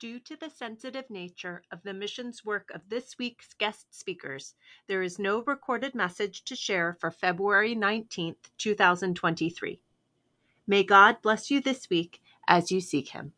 Due to the sensitive nature of the missions work of this week's guest speakers, there is no recorded message to share for February 19th, 2023. May God bless you this week as you seek Him.